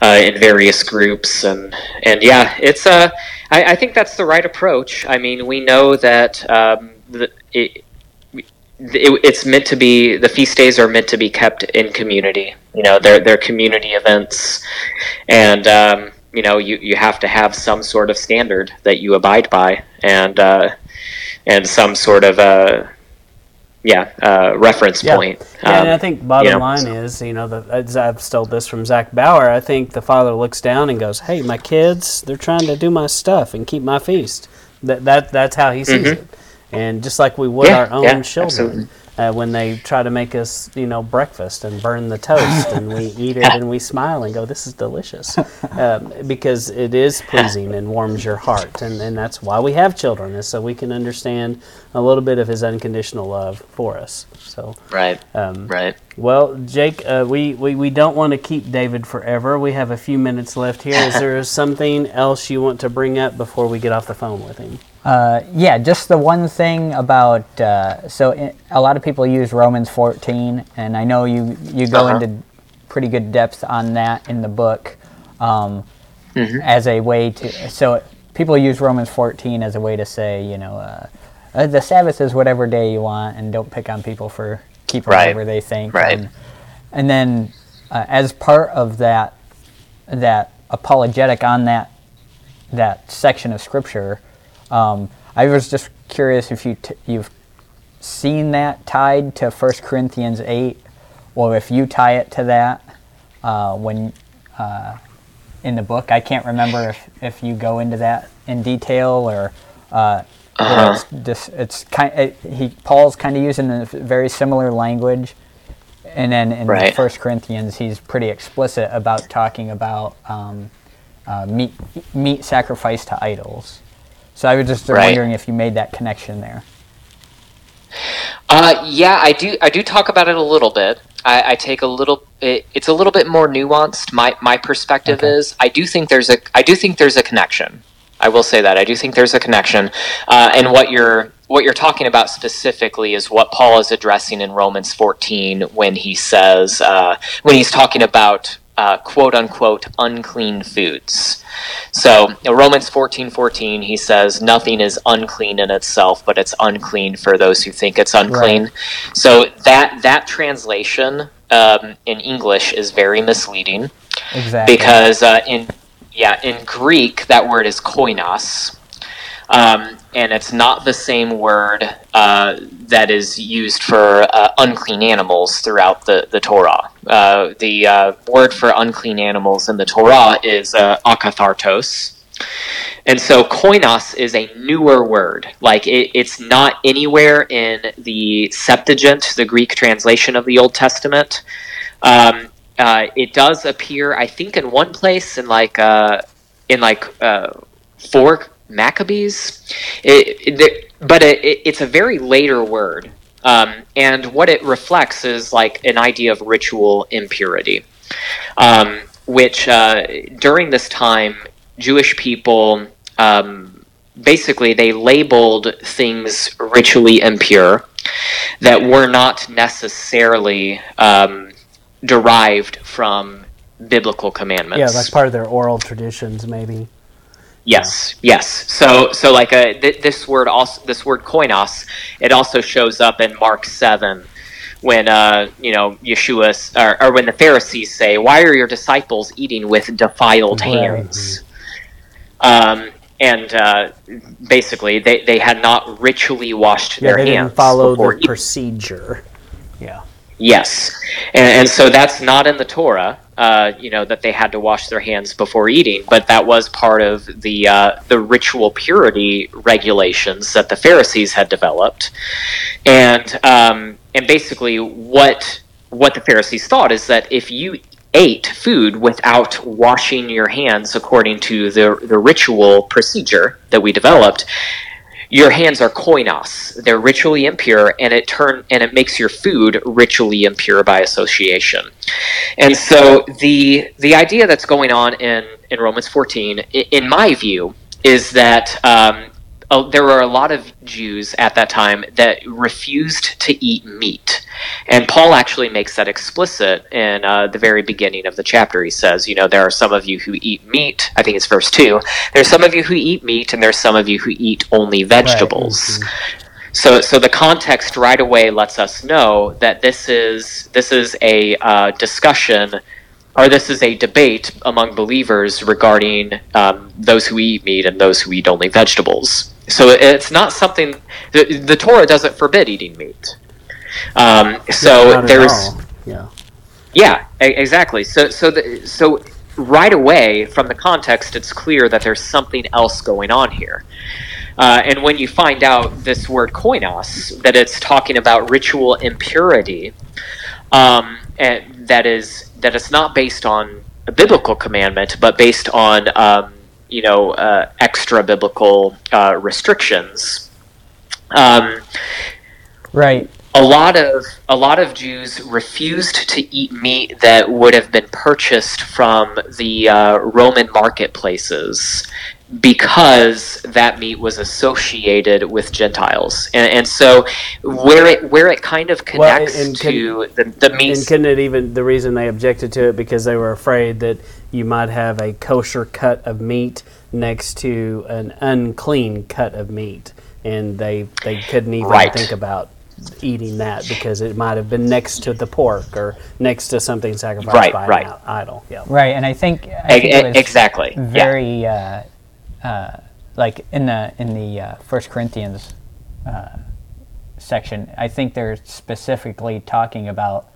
uh, in various groups, and and yeah, it's a. Uh, I, I think that's the right approach. I mean, we know that um, the, it, it, it's meant to be the feast days are meant to be kept in community. You know, they're they're community events, and um, you know you, you have to have some sort of standard that you abide by, and uh, and some sort of uh, yeah uh, reference yeah. point. Yeah, um, and I think bottom you know, line is you know the, I've stole this from Zach Bauer. I think the father looks down and goes, "Hey, my kids, they're trying to do my stuff and keep my feast." That that that's how he sees mm-hmm. it, and just like we would yeah, our own yeah, children. Uh, when they try to make us, you know, breakfast and burn the toast, and we eat it and we smile and go, "This is delicious," um, because it is pleasing and warms your heart, and, and that's why we have children, is so we can understand a little bit of His unconditional love for us. So right, um, right. Well, Jake, uh, we, we we don't want to keep David forever. We have a few minutes left here. Is there something else you want to bring up before we get off the phone with him? Uh, yeah, just the one thing about uh, so it, a lot of people use Romans 14, and I know you you go uh-huh. into pretty good depth on that in the book um, mm-hmm. as a way to. So people use Romans 14 as a way to say, you know, uh, uh, the Sabbath is whatever day you want, and don't pick on people for keeping right. whatever they think. Right. And, and then uh, as part of that that apologetic on that that section of scripture um, I was just curious if you t- you've seen that tied to 1 Corinthians 8, or if you tie it to that uh, when uh, in the book. I can't remember if, if you go into that in detail or. Uh, uh-huh. it's, it's kind. It, he Paul's kind of using a very similar language, and then in right. First Corinthians, he's pretty explicit about talking about um, uh, meat meat sacrifice to idols. So I was just right. wondering if you made that connection there. Uh, yeah, I do. I do talk about it a little bit. I, I take a little. It, it's a little bit more nuanced. My my perspective okay. is. I do think there's a. I do think there's a connection. I will say that I do think there's a connection. Uh, and what you're what you're talking about specifically is what Paul is addressing in Romans 14 when he says uh, when he's talking about uh, quote unquote unclean foods. So Romans fourteen fourteen, he says nothing is unclean in itself, but it's unclean for those who think it's unclean. Right. So that that translation um, in English is very misleading. Exactly. Because uh, in yeah in Greek that word is koinos. Um, and it's not the same word uh, that is used for uh, unclean animals throughout the, the Torah. Uh, the uh, word for unclean animals in the Torah is uh, akathartos. And so koinos is a newer word. Like it, it's not anywhere in the Septuagint, the Greek translation of the Old Testament. Um, uh, it does appear, I think, in one place in like uh, in like uh, four Maccabees. It, it, but it, it's a very later word. Um, and what it reflects is like an idea of ritual impurity, um, which uh, during this time, Jewish people um, basically they labeled things ritually impure that were not necessarily um, derived from biblical commandments. Yeah, like part of their oral traditions, maybe. Yes, yes. So, so like a uh, th- this word also this word koinos, it also shows up in Mark seven, when uh, you know Yeshua or, or, when the Pharisees say, "Why are your disciples eating with defiled hands?" Um, and uh, basically, they, they had not ritually washed yeah, their hands. Follow the eating. procedure. Yeah. Yes, and, and so that's not in the Torah uh, you know that they had to wash their hands before eating, but that was part of the uh, the ritual purity regulations that the Pharisees had developed, and um, and basically what what the Pharisees thought is that if you ate food without washing your hands according to the the ritual procedure that we developed, your hands are koinos. They're ritually impure and it turn and it makes your food ritually impure by association. And so the the idea that's going on in in romans 14 in my view is that um, uh, there were a lot of Jews at that time that refused to eat meat. And Paul actually makes that explicit in uh, the very beginning of the chapter. He says, you know, there are some of you who eat meat. I think it's verse 2. There's some of you who eat meat, and there's some of you who eat only vegetables. Right. Mm-hmm. So, so the context right away lets us know that this is this is a uh, discussion or this is a debate among believers regarding um, those who eat meat and those who eat only vegetables. So it's not something the, the Torah doesn't forbid eating meat. Um, so yeah, there's yeah yeah exactly. So so the, so right away from the context, it's clear that there's something else going on here. Uh, and when you find out this word koinos, that it's talking about ritual impurity, um, and that is that it's not based on a biblical commandment, but based on um, you know uh, extra biblical uh, restrictions. Um, right. A lot of a lot of Jews refused to eat meat that would have been purchased from the uh, Roman marketplaces, because that meat was associated with Gentiles, and, and so where it where it kind of connects well, and, and to can, the, the meat. And couldn't it even the reason they objected to it because they were afraid that you might have a kosher cut of meat next to an unclean cut of meat, and they they couldn't even right. think about eating that because it might have been next to the pork or next to something sacrificed right, by right. an idol. Yeah. Right, and I think, I think exactly very. Yeah. Uh, uh, like in the in the uh, First Corinthians uh, section, I think they're specifically talking about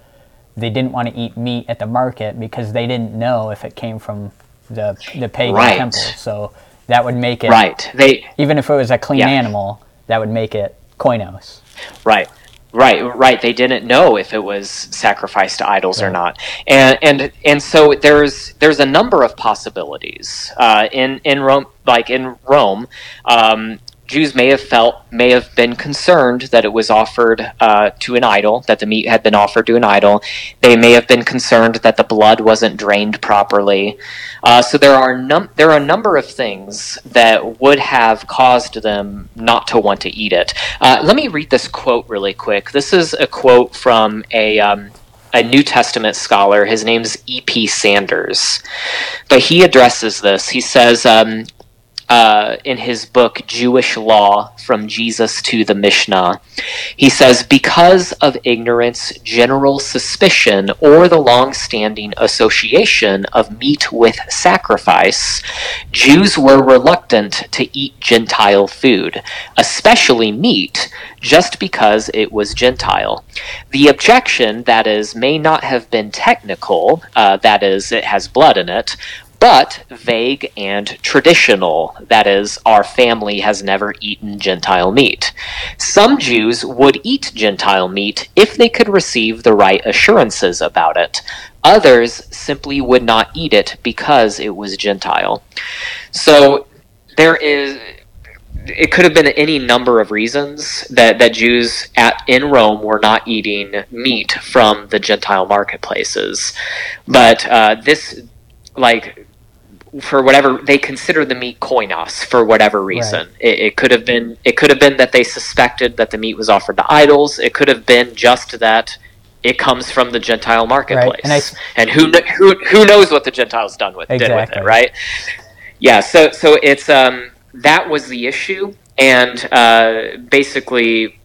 they didn't want to eat meat at the market because they didn't know if it came from the the pagan right. temple. So that would make it right. They even if it was a clean yeah. animal, that would make it koinos. Right. Right, right. They didn't know if it was sacrificed to idols right. or not, and and and so there's there's a number of possibilities uh, in in Rome, like in Rome. Um, Jews may have felt, may have been concerned that it was offered uh, to an idol, that the meat had been offered to an idol. They may have been concerned that the blood wasn't drained properly. Uh, so there are num- there are a number of things that would have caused them not to want to eat it. Uh, let me read this quote really quick. This is a quote from a. Um, a New Testament scholar. His name's E.P. Sanders. But he addresses this. He says, um, uh, in his book Jewish Law from Jesus to the Mishnah. He says, Because of ignorance, general suspicion, or the long standing association of meat with sacrifice, Jews were reluctant to eat Gentile food, especially meat, just because it was Gentile. The objection, that is, may not have been technical, uh, that is, it has blood in it, but vague and traditional. That is, our family has never eaten Gentile meat. Some Jews would eat Gentile meat if they could receive the right assurances about it. Others simply would not eat it because it was Gentile. So there is it could have been any number of reasons that, that Jews at in Rome were not eating meat from the Gentile marketplaces, but uh, this like for whatever they consider the meat koinos for whatever reason. Right. It, it, could have been it could have been that they suspected that the meat was offered to idols. It could have been just that it comes from the Gentile marketplace. Right. And, I, and, who who who knows what the Gentiles done with exactly. did with it, right? Yeah. So so it's um that was the issue, and uh, basically,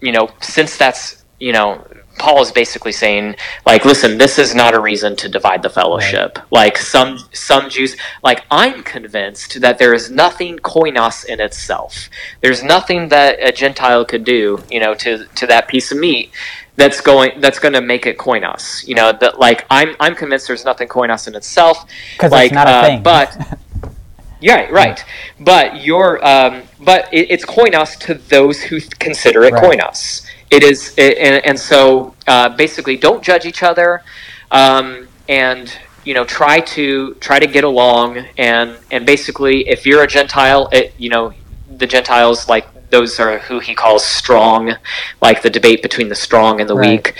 you know, since that's you know Paul is basically saying, like, listen, this is not a reason to divide the fellowship. Like some some Jews, like I'm convinced that there is nothing koinos in itself. There's nothing that a Gentile could do, you know, to to that piece of meat that's going that's going to make it koinos. You know, that like I'm I'm convinced there's nothing koinos in itself. Because like, it's not uh, a thing. But yeah, right. But you're um, but it, it's koinos to those who consider it right. koinos it is, it, and, and, so uh, basically, don't judge each other, um, and you know, try to try to get along, and and basically, if you're a Gentile, it, you know, the Gentiles like those are who he calls strong, like the debate between the strong and the right. weak.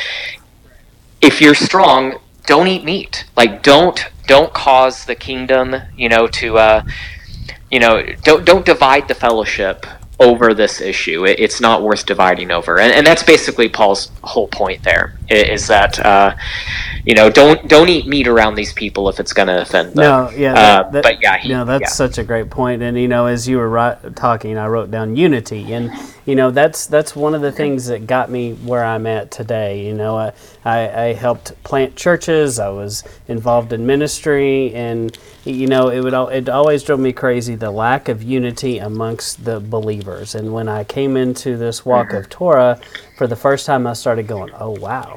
If you're strong, don't eat meat. Like don't don't cause the kingdom, you know, to uh, you know, don't don't divide the fellowship over this issue. It, it's not worth dividing over, and, and that's basically Paul's whole point there. Is that uh, you know don't don't eat meat around these people if it's going to offend them. No, yeah, Uh, that- that- but yeah, he, no, that's yeah. such a great point. And you know, as you were ri- talking, I wrote down unity, and you know, that's that's one of the things that got me where I'm at today. You know, I I, I helped plant churches. I was involved in ministry, and you know, it would al- it always drove me crazy the lack of unity amongst the believers. And when I came into this walk of Torah for the first time, I started going, "Oh wow."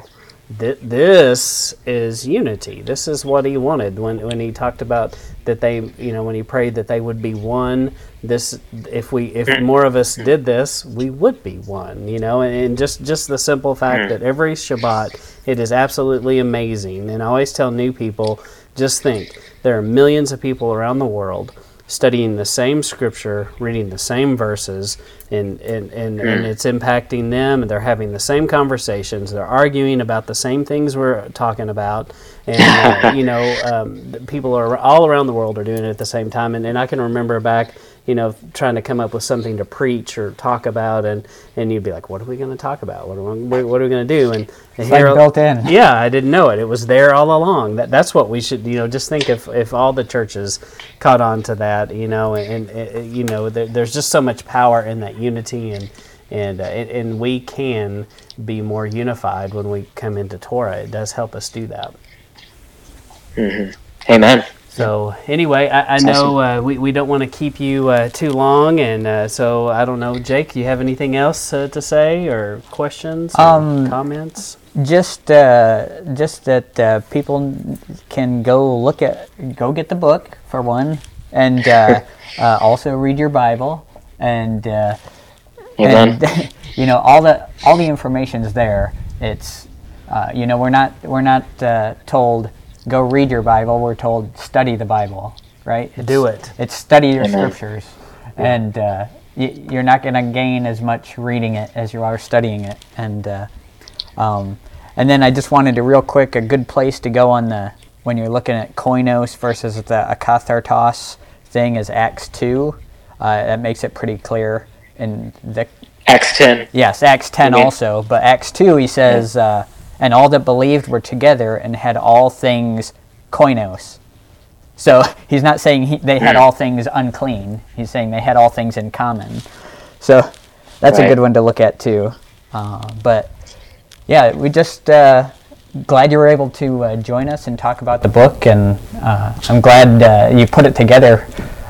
Th- this is unity. This is what he wanted when, when he talked about that they, you know, when he prayed that they would be one. This, if we, if more of us did this, we would be one. You know, and, and just just the simple fact hmm. that every Shabbat, it is absolutely amazing. And I always tell new people, just think, there are millions of people around the world studying the same scripture, reading the same verses, and, and, and, and it's impacting them, and they're having the same conversations, they're arguing about the same things we're talking about, and uh, you know, um, people are all around the world are doing it at the same time. And, and I can remember back, you know, trying to come up with something to preach or talk about, and, and you'd be like, "What are we going to talk about? What are we, what are we going to do?" And, and like built in. yeah, I didn't know it. It was there all along. That that's what we should, you know, just think if if all the churches caught on to that, you know, and, and you know, there, there's just so much power in that unity, and and uh, and, and we can be more unified when we come into Torah. It does help us do that. Amen. So anyway, I, I know uh, we, we don't want to keep you uh, too long, and uh, so I don't know, Jake. Do you have anything else uh, to say or questions or Um, comments? just uh, just that uh, people can go look at go get the book for one and uh, uh, also read your bible and, uh, and you know all the all the information's there it's uh, you know we're not we're not uh, told go read your bible we're told study the bible right It's- Do it. it's study your Amen. scriptures and uh, y- you're not going to gain as much reading it as you are studying it and uh, um, and then I just wanted to real quick a good place to go on the when you're looking at koinos versus the akathartos thing is Acts two. Uh, that makes it pretty clear. In the Acts ten. yes, Acts ten Okay. also, but Acts two he says, uh, and all that believed were together and had all things koinos. So he's not saying he, they had all things unclean. He's saying they had all things in common. So that's a good one to look at too. Uh, but yeah, we just uh, glad you were able to uh, join us and talk about the book, and uh, I'm glad uh, you put it together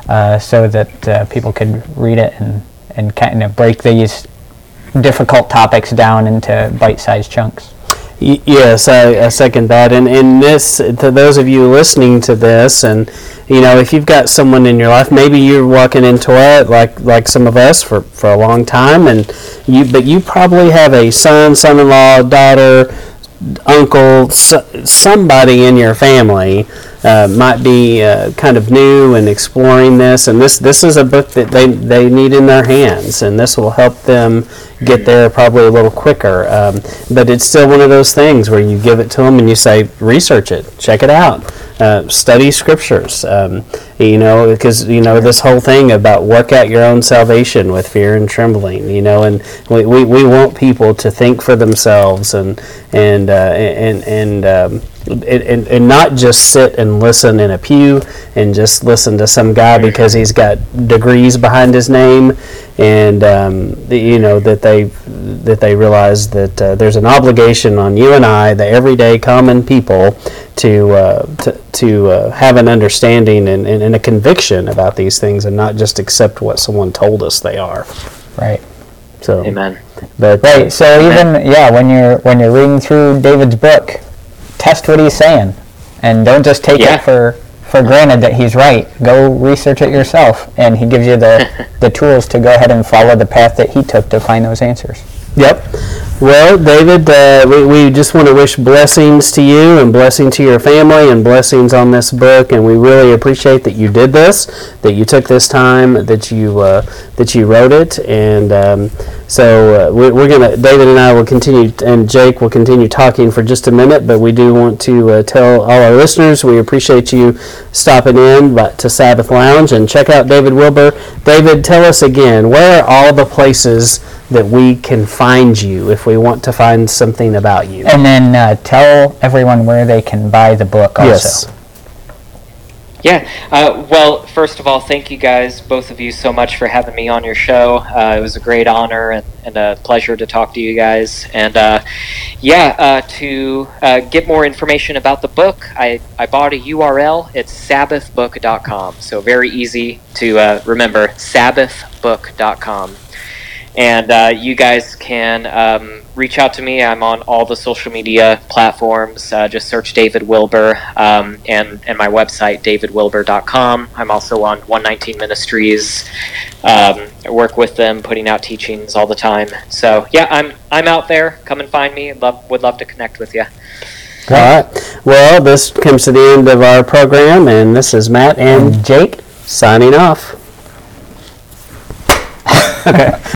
uh, so that uh, people could read it and and kind of break these difficult topics down into bite-sized chunks. Yes, I, I second that. And in this, to those of you listening to this, and you know, if you've got someone in your life, maybe you're walking into it like like some of us for, for a long time, and you, but you probably have a son, son-in-law, daughter, uncle, so, somebody in your family uh, might be uh, kind of new and exploring this, and this this is a book that they they need in their hands, and this will help them get there probably a little quicker. Um, but it's still one of those things where you give it to them and you say, research it, check it out, uh, study scriptures. Um, you know, because you know this whole thing about work out your own salvation with fear and trembling. You know, and we, we, we want people to think for themselves and and uh, and and. Um, and, and, and not just sit and listen in a pew and just listen to some guy because he's got degrees behind his name and um, the, you know that they that they realize that uh, there's an obligation on you and I the everyday common people to uh, to, to uh, have an understanding and, and, and a conviction about these things and not just accept what someone told us they are Right. so Amen. but Right. So even yeah, when you're when you're reading through David's book, test what he's saying, and don't just take Yeah. it for for granted that he's right. Go research it yourself, and he gives you the the tools to go ahead and follow the path that he took to find those answers. Yep. Well, David, uh, we, we just want to wish blessings to you and blessing to your family and blessings on this book. And we really appreciate that you did this, that you took this time, that you uh, that you wrote it. And um, so uh, we, we're gonna, David and I will continue, and Jake will continue talking for just a minute. But we do want to uh, tell all our listeners we appreciate you stopping in but to Sabbath Lounge and check out David Wilber. David, tell us again where are all the places that we can find you if we want to find something about you. And then uh, tell everyone where they can buy the book also. Yes. Yeah. Uh, well, first of all, thank you guys, both of you, so much for having me on your show. Uh, it was a great honor and, and a pleasure to talk to you guys. And uh, yeah, uh, to uh, get more information about the book, I, I bought a URL. It's sabbathbook.com. So very easy to uh, remember sabbathbook.com. And uh, you guys can um, reach out to me. I'm on all the social media platforms. Uh, just search David Wilber um, and, and my website, davidwilber.com. I'm also on 119 Ministries. Um, I work with them, putting out teachings all the time. So yeah, I'm I'm out there. Come and find me. Love would love to connect with you. All right. Well, this comes to the end of our program, and this is Matt and And Jake, signing off.